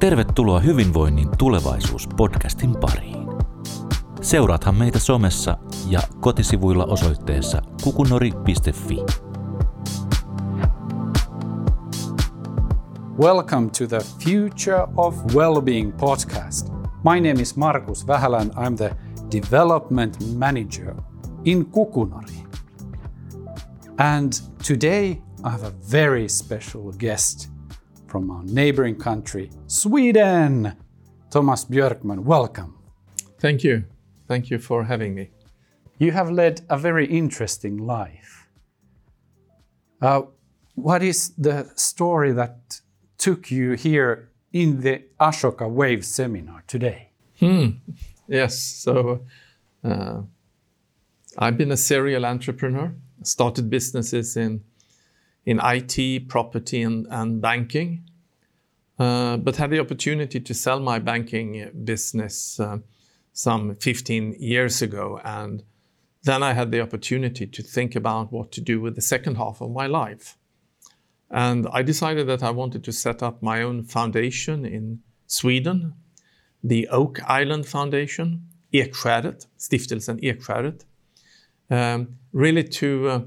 Tervetuloa Hyvinvoinnin tulevaisuus-podcastin pariin. Seuraathan meitä somessa ja kotisivuilla osoitteessa kukunori.fi. Welcome to the Future of Wellbeing podcast. My name is Markus Vähälän. I'm the Development Manager in Kukunori. And today I have a very special guest from our neighboring country, Sweden. Tomas Björkman, welcome. Thank you. Thank you for having me. You have led a very interesting life. Uh, what is the story that took you here in the Ashoka Wave seminar today? Hmm. Yes. So uh, I've been a serial entrepreneur. Started businesses in in IT, property, and, and banking, uh, but had the opportunity to sell my banking business uh, some 15 years ago. And then I had the opportunity to think about what to do with the second half of my life. And I decided that I wanted to set up my own foundation in Sweden, the Oak Island Foundation, Ekskäret, Stiftelsen Ekskäret, um, really to uh,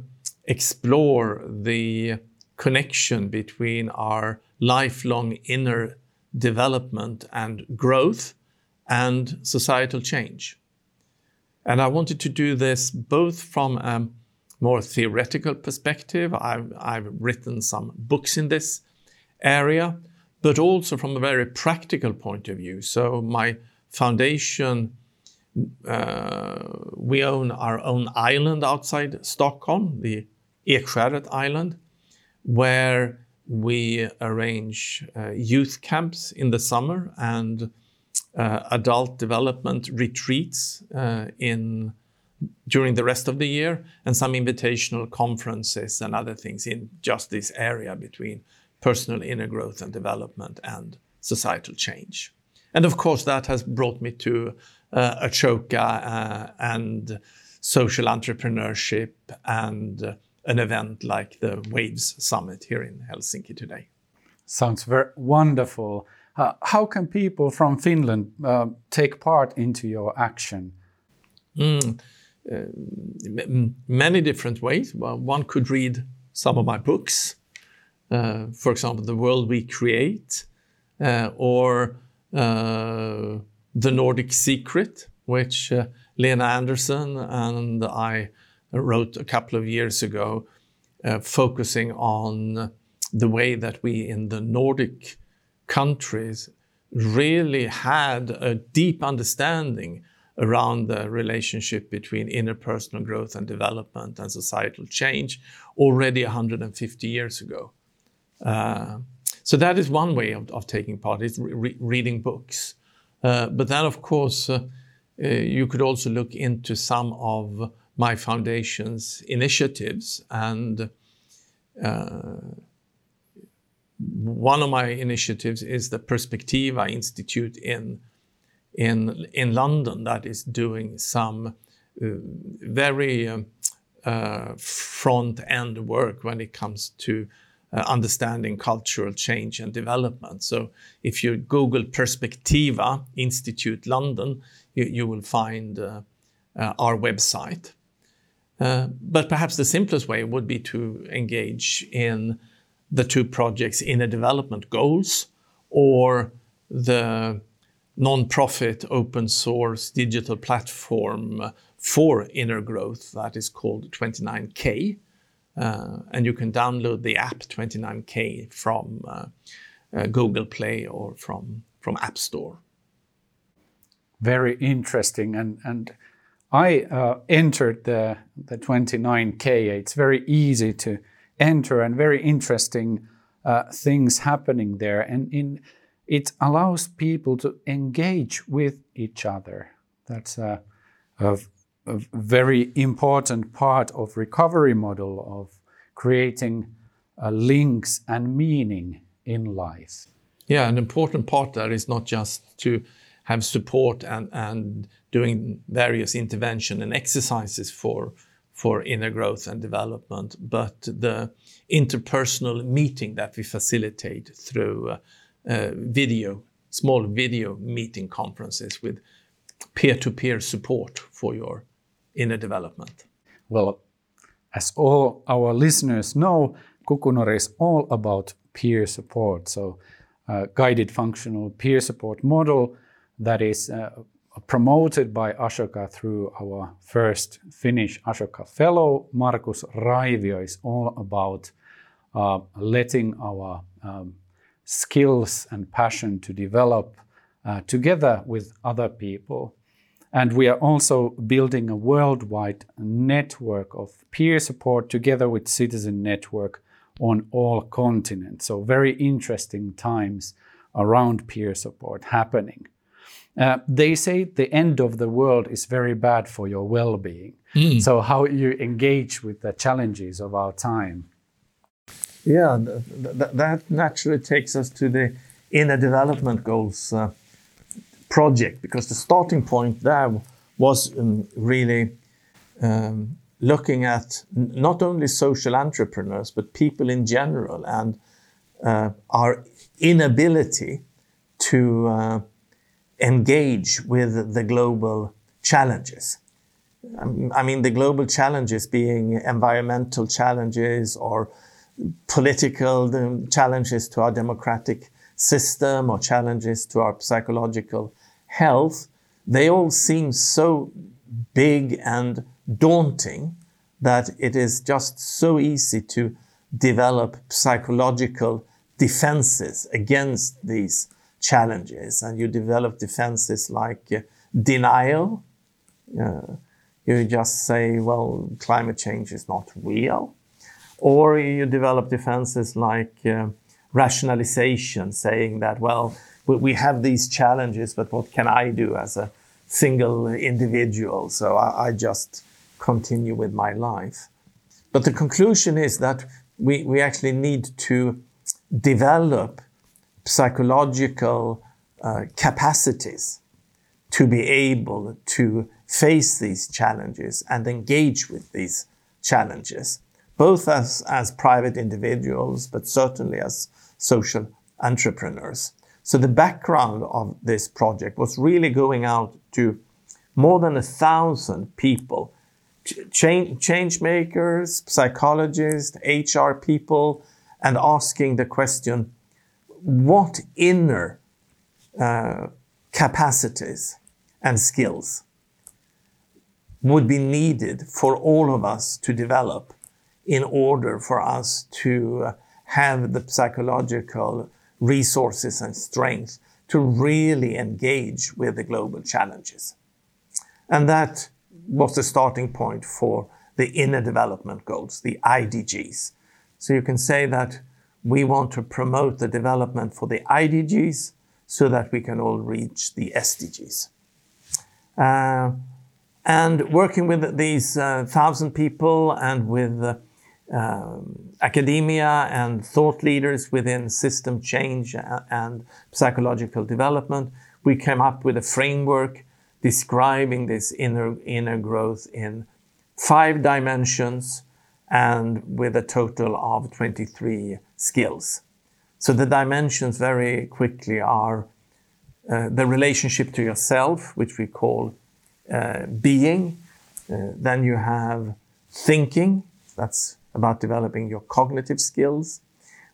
explore the connection between our lifelong inner development and growth and societal change. And I wanted to do this both from a more theoretical perspective. I've, I've written some books in this area, but also from a very practical point of view. So, my foundation, uh, we own our own island outside Stockholm, the Ekskäret Island, where we arrange uh, youth camps in the summer and uh, adult development retreats uh, in during the rest of the year and some invitational conferences and other things in just this area between personal inner growth and development and societal change. And of course, that has brought me to uh, Ashoka uh, and social entrepreneurship and an event like the Waves Summit here in Helsinki today. Sounds very wonderful. Uh, how can people from Finland uh, take part into your action? Mm, uh, many different ways. Well, one could read some of my books, uh, for example, The World We Create, uh, or uh, The Nordic Secret, which Lene Andersen and I wrote a couple of years ago, uh, focusing on the way that we in the Nordic countries really had a deep understanding around the relationship between interpersonal growth and development and societal change already 150 years ago. Uh, so that is one way of, of taking part, is re- reading books. Uh, but then, of course, uh, uh you could also look into some of my foundation's initiatives. And uh, one of my initiatives is the Perspectiva Institute in, in, in London that is doing some uh, very um, uh, front end work when it comes to uh, understanding cultural change and development. So if you Google Perspectiva Institute London, you, you will find uh, uh, our website. Uh, but perhaps the simplest way would be to engage in the two projects inner development goals or the non-profit open source digital platform for inner growth that is called 29k uh, and you can download the app 29k from uh, uh, google play or from from app store. Very interesting. And and I uh, entered the, the 29K. It's very easy to enter and very interesting uh, things happening there. And in, it allows people to engage with each other. That's a, a, a very important part of recovery model of creating uh, links and meaning in life. Yeah, an important part there is not just to have support and, and doing various intervention and exercises for, for inner growth and development, but the interpersonal meeting that we facilitate through uh, uh, video small video meeting conferences with peer-to-peer support for your inner development. Well, as all our listeners know, Kukunori is all about peer support. So, uh, guided functional peer support model that is uh, promoted by Ashoka through our first Finnish Ashoka fellow, Markus Raivio, is all about uh, letting our um, skills and passion to develop uh, together with other people. And we are also building a worldwide network of peer support together with Citizen Network on all continents. So, very interesting times around peer support happening. Uh, they say the end of the world is very bad for your well being. Mm. So, how you engage with the challenges of our time? Yeah, th- th- that naturally takes us to the inner development goals uh, project because the starting point there was um, really um, looking at n- not only social entrepreneurs but people in general and uh, our inability to uh, engage with the global challenges. Um, I mean, the global challenges being environmental challenges or political um, challenges to our democratic system or challenges to our psychological health, they all seem so big and daunting that it is just so easy to develop psychological defenses against these challenges. And you develop defenses like uh, denial. Uh, you just say, well, climate change is not real. Or you develop defenses like uh, rationalization, saying that, well, we have these challenges, but what can I do as a single individual? So I, I just continue with my life. But the conclusion is that we, we actually need to develop psychological uh, capacities to be able to face these challenges and engage with these challenges, both as, as private individuals, but certainly as social entrepreneurs. So the background of this project was really going out to more than a thousand people, change, change makers, psychologists, HR people, and asking the question, what inner uh, capacities and skills would be needed for all of us to develop in order for us to have the psychological resources and strength to really engage with the global challenges. And that was the starting point for the inner development goals, the IDGs. So you can say that we want to promote the development for the IDGs so that we can all reach the SDGs. Uh, and working with these uh, thousand people and with uh, um, academia and thought leaders within system change and psychological development, we came up with a framework describing this inner, inner growth in five dimensions and with a total of 23 skills. So the dimensions very quickly are uh, the relationship to yourself, which we call uh, being. Uh, then you have thinking, that's about developing your cognitive skills.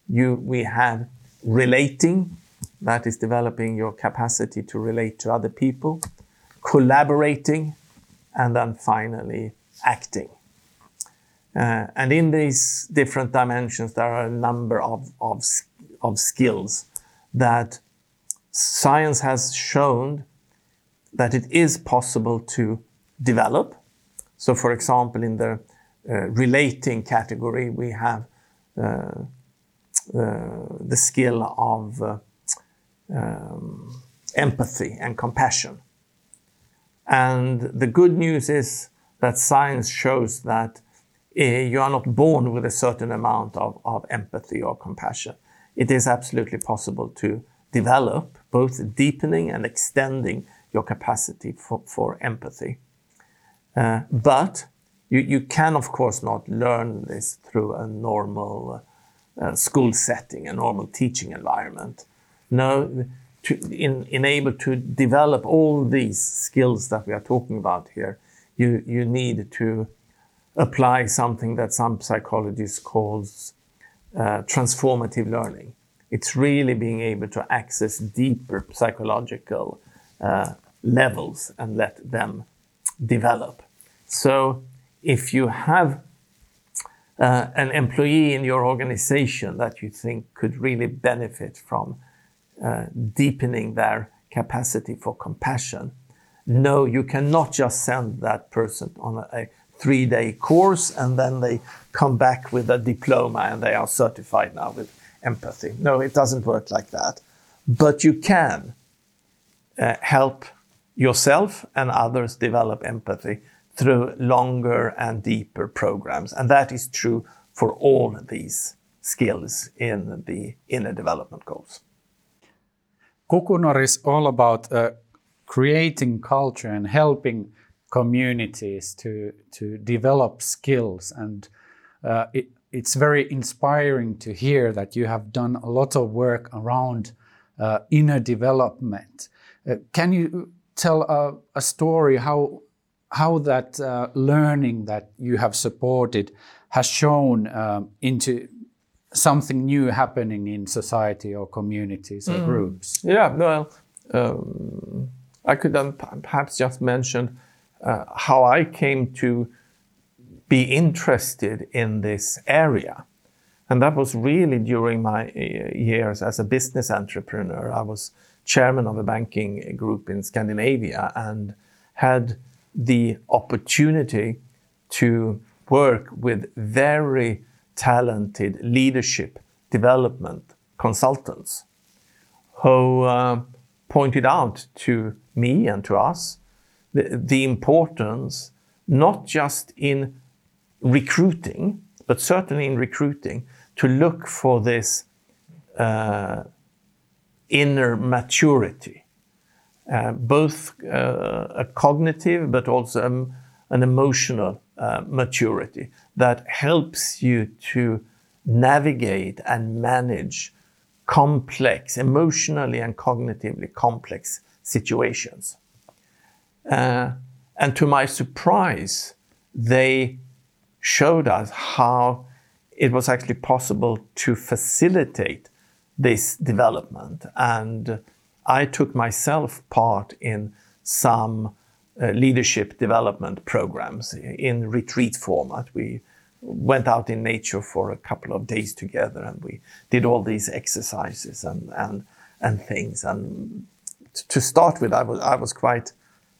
You, we have relating, that is developing your capacity to relate to other people, collaborating, and then finally acting. Uh, and in these different dimensions, there are a number of, of, of skills that science has shown that it is possible to develop. So, for example, in the uh, relating category, we have uh, uh the skill of uh, um, empathy and compassion. And the good news is that science shows that you are not born with a certain amount of, of empathy or compassion. It is absolutely possible to develop both deepening and extending your capacity for, for empathy. Uh, but you, you can, of course, not learn this through a normal uh, school setting, a normal teaching environment. No, to in, enable to develop all these skills that we are talking about here, you, you need to apply something that some psychologists calls uh, transformative learning. It's really being able to access deeper psychological uh, levels and let them develop. So if you have uh, an employee in your organization that you think could really benefit from uh, deepening their capacity for compassion, no, you cannot just send that person on a, a three day course and then they come back with a diploma and they are certified now with empathy. No, it doesn't work like that. But you can uh, help yourself and others develop empathy through longer and deeper programs. And that is true for all these skills in the inner development goals. Kukunori is all about uh, creating culture and helping communities to to develop skills and uh, it, it's very inspiring to hear that you have done a lot of work around uh, inner development. Uh, can you tell a, a, story how how that uh, learning that you have supported has shown um, into something new happening in society or communities or mm. groups? Yeah, well, um, I could then perhaps just mention uh, how I came to be interested in this area. And that was really during my uh, years as a business entrepreneur. I was chairman of a banking group in Scandinavia and had the opportunity to work with very talented leadership development consultants who uh, pointed out to me and to us the, importance not just in recruiting, but certainly in recruiting, to look for this uh, inner maturity, uh, both uh, a cognitive but also um, an emotional uh, maturity that helps you to navigate and manage complex, emotionally and cognitively complex situations. Uh, and to my surprise, they showed us how it was actually possible to facilitate this development. And I took myself part in some uh, leadership development programs in retreat format. We went out in nature for a couple of days together and we did all these exercises and, and, and things. And to start with, I was, I was quite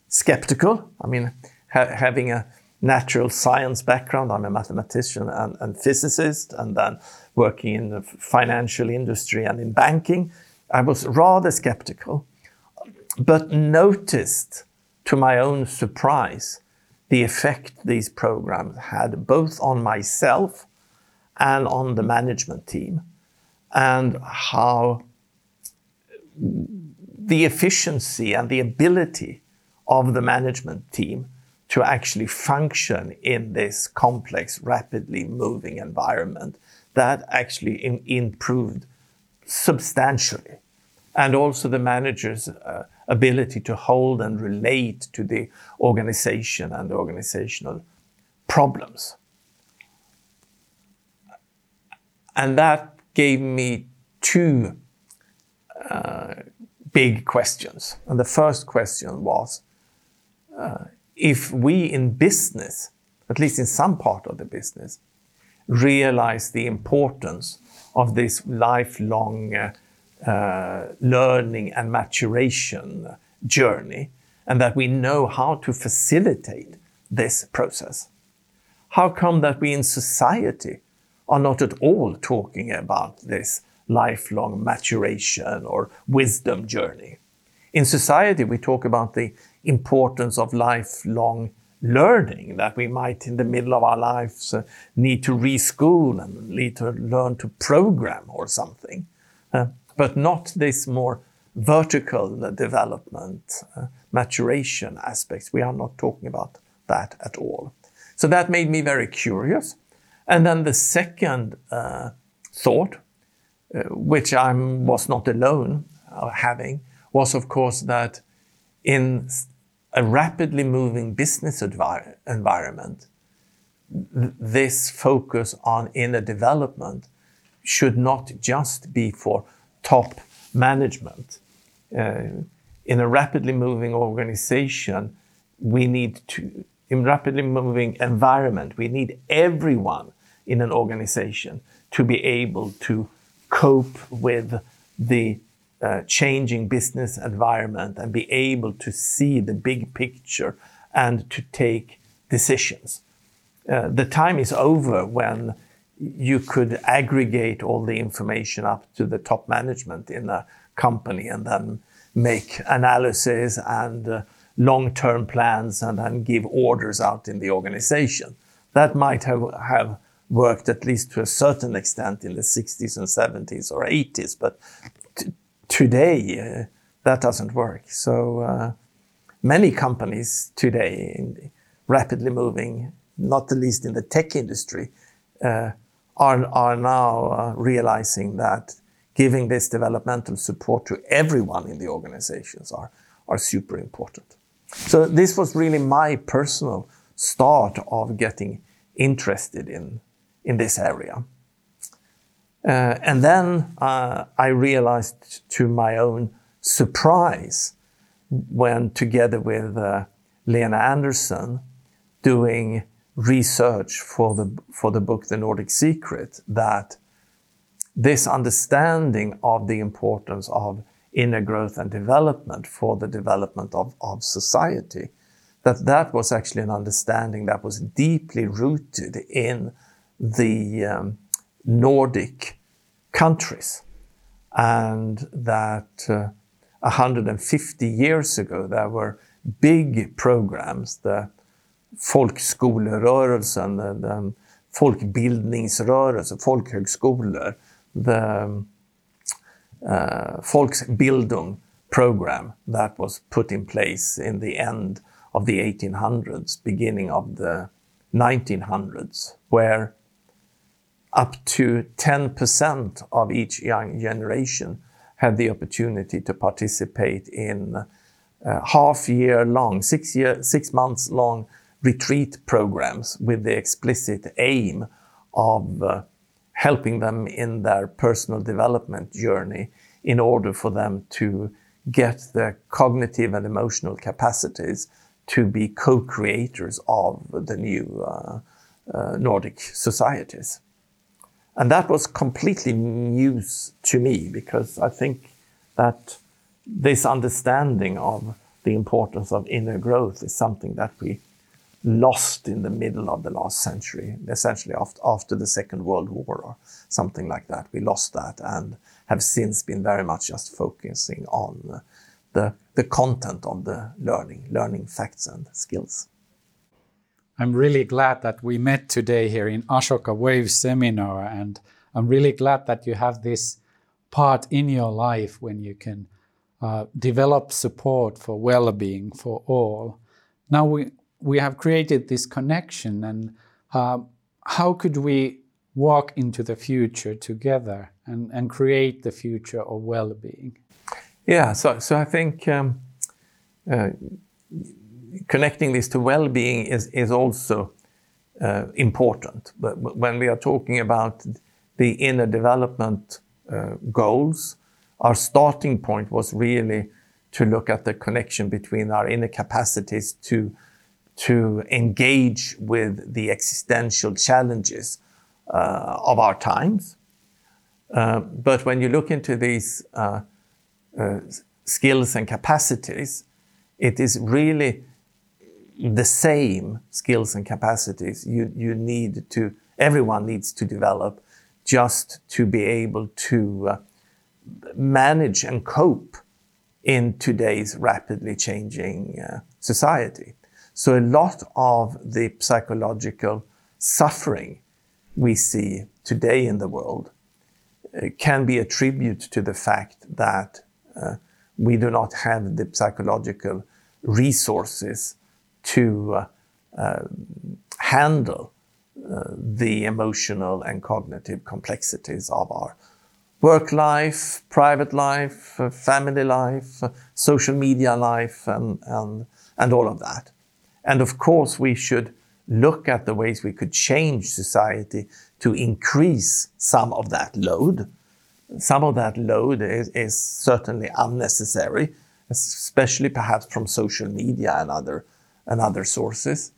skeptical. I mean, ha- having a natural science background, I'm a mathematician and, and physicist, and then working in the financial industry and in banking, I was rather skeptical, but noticed to my own surprise the effect these programs had both on myself and on the management team, and how the efficiency and the ability of the management team to actually function in this complex, rapidly moving environment that actually in, improved substantially. And also the manager's uh, ability to hold and relate to the organization and organizational problems. And that gave me two uh, big questions. And the first question was if we in business, at least in some part of the business, realize the importance of this lifelong uh, uh, learning and maturation journey, and that we know how to facilitate this process. How come that we in society are not at all talking about this lifelong maturation or wisdom journey? In society, we talk about the importance of lifelong learning that we might in the middle of our lives uh, need to reschool and need to learn to program or something. Uh, but not this more vertical development uh, maturation aspects. We are not talking about that at all. So that made me very curious. And then the second uh, thought uh, which i was not alone uh, having was, of course, that in a rapidly moving business environment, this focus on inner development should not just be for top management. Uh, in a rapidly moving organization, we need to, in a rapidly moving environment, we need everyone in an organization to be able to cope with the uh, changing business environment and be able to see the big picture and to take decisions. Uh, the time is over when you could aggregate all the information up to the top management in a company and then make analysis and uh, long-term plans and then give orders out in the organization. That might have, have worked at least to a certain extent in the 60s and 70s or 80s, but today uh, that doesn't work. So uh, many companies today, rapidly moving, not the least in the tech industry, uh, are, are now realizing that giving this developmental support to everyone in the organizations are, are super important. So this was really my personal start of getting interested in, in this area. Uh, and then uh, I realized to my own surprise when together with uh, Lene Andersen doing research for the, for the book The Nordic Secret that this understanding of the importance of inner growth and development for the development of, of society, that that was actually an understanding that was deeply rooted in the um, Nordic countries. And that uh, 150 years ago, there were big programs, the folkskolerörelsen, den folkbildningsrörelse, folkhögskolor, the uh, Volksbildung program that was put in place in the end of the 1800s, beginning of the 1900s, where up to 10% of each young generation had the opportunity to participate in uh, half year long, six year, six months long retreat programs with the explicit aim of uh, helping them in their personal development journey in order for them to get the cognitive and emotional capacities to be co-creators of the new uh, uh, Nordic societies. And that was completely news to me because I think that this understanding of the importance of inner growth is something that we lost in the middle of the last century, essentially after, the Second World War or something like that. We lost that and have since been very much just focusing on the, the content of the learning, learning facts and skills. I'm really glad that we met today here in Ashoka Wave Seminar, and I'm really glad that you have this part in your life when you can uh, develop support for well-being for all. Now we we have created this connection and uh, how could we walk into the future together and, and create the future of well-being yeah so, so i think um, uh, connecting this to well-being is, is also uh, important but when we are talking about the inner development uh, goals our starting point was really to look at the connection between our inner capacities to to engage with the existential challenges uh, of our times. Uh, but when you look into these uh, uh, skills and capacities, it is really the same skills and capacities you, you need to, everyone needs to develop just to be able to uh, manage and cope in today's rapidly changing uh, society. So a lot of the psychological suffering we see today in the world uh, can be attributed to the fact that uh, we do not have the psychological resources to uh, handle uh, the emotional and cognitive complexities of our work life, private life, uh, family life, social media life, and, and, and all of that. And of course, we should look at the ways we could change society to increase some of that load. Some of that load is, is certainly unnecessary, especially perhaps from social media and other, and other sources.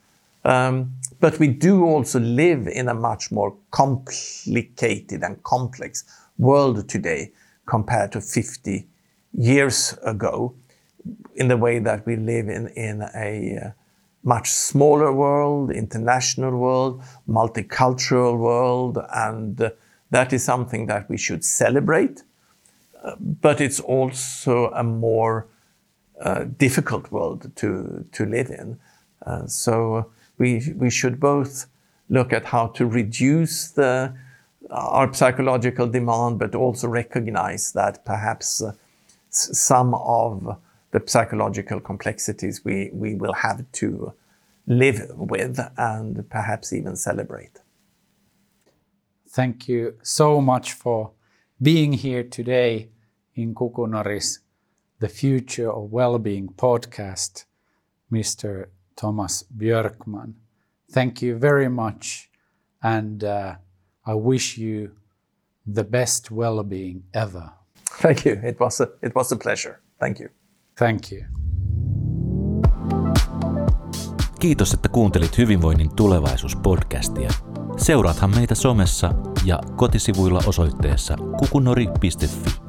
Um, but we do also live in a much more complicated and complex world today compared to 50 years ago, in the way that we live in, in a uh, much smaller world, international world, multicultural world, and uh, that is something that we should celebrate. Uh, but it's also a more difficult world to, to live in. Uh, so we, we should both look at how to reduce the, our psychological demand, but also recognize that perhaps uh, some of the psychological complexities we, we will have to live with and perhaps even celebrate. Thank you so much for being here today in Kukunori's The Future of Wellbeing podcast, Mr. Tomas Björkman. Thank you very much, and uh, I wish you the best well-being ever. Thank you. It was a, it was a pleasure. Thank you. Thank you. Kiitos, että kuuntelit Hyvinvoinnin tulevaisuus-podcastia. Seuraathan meitä somessa ja kotisivuilla osoitteessa kukunori.fi.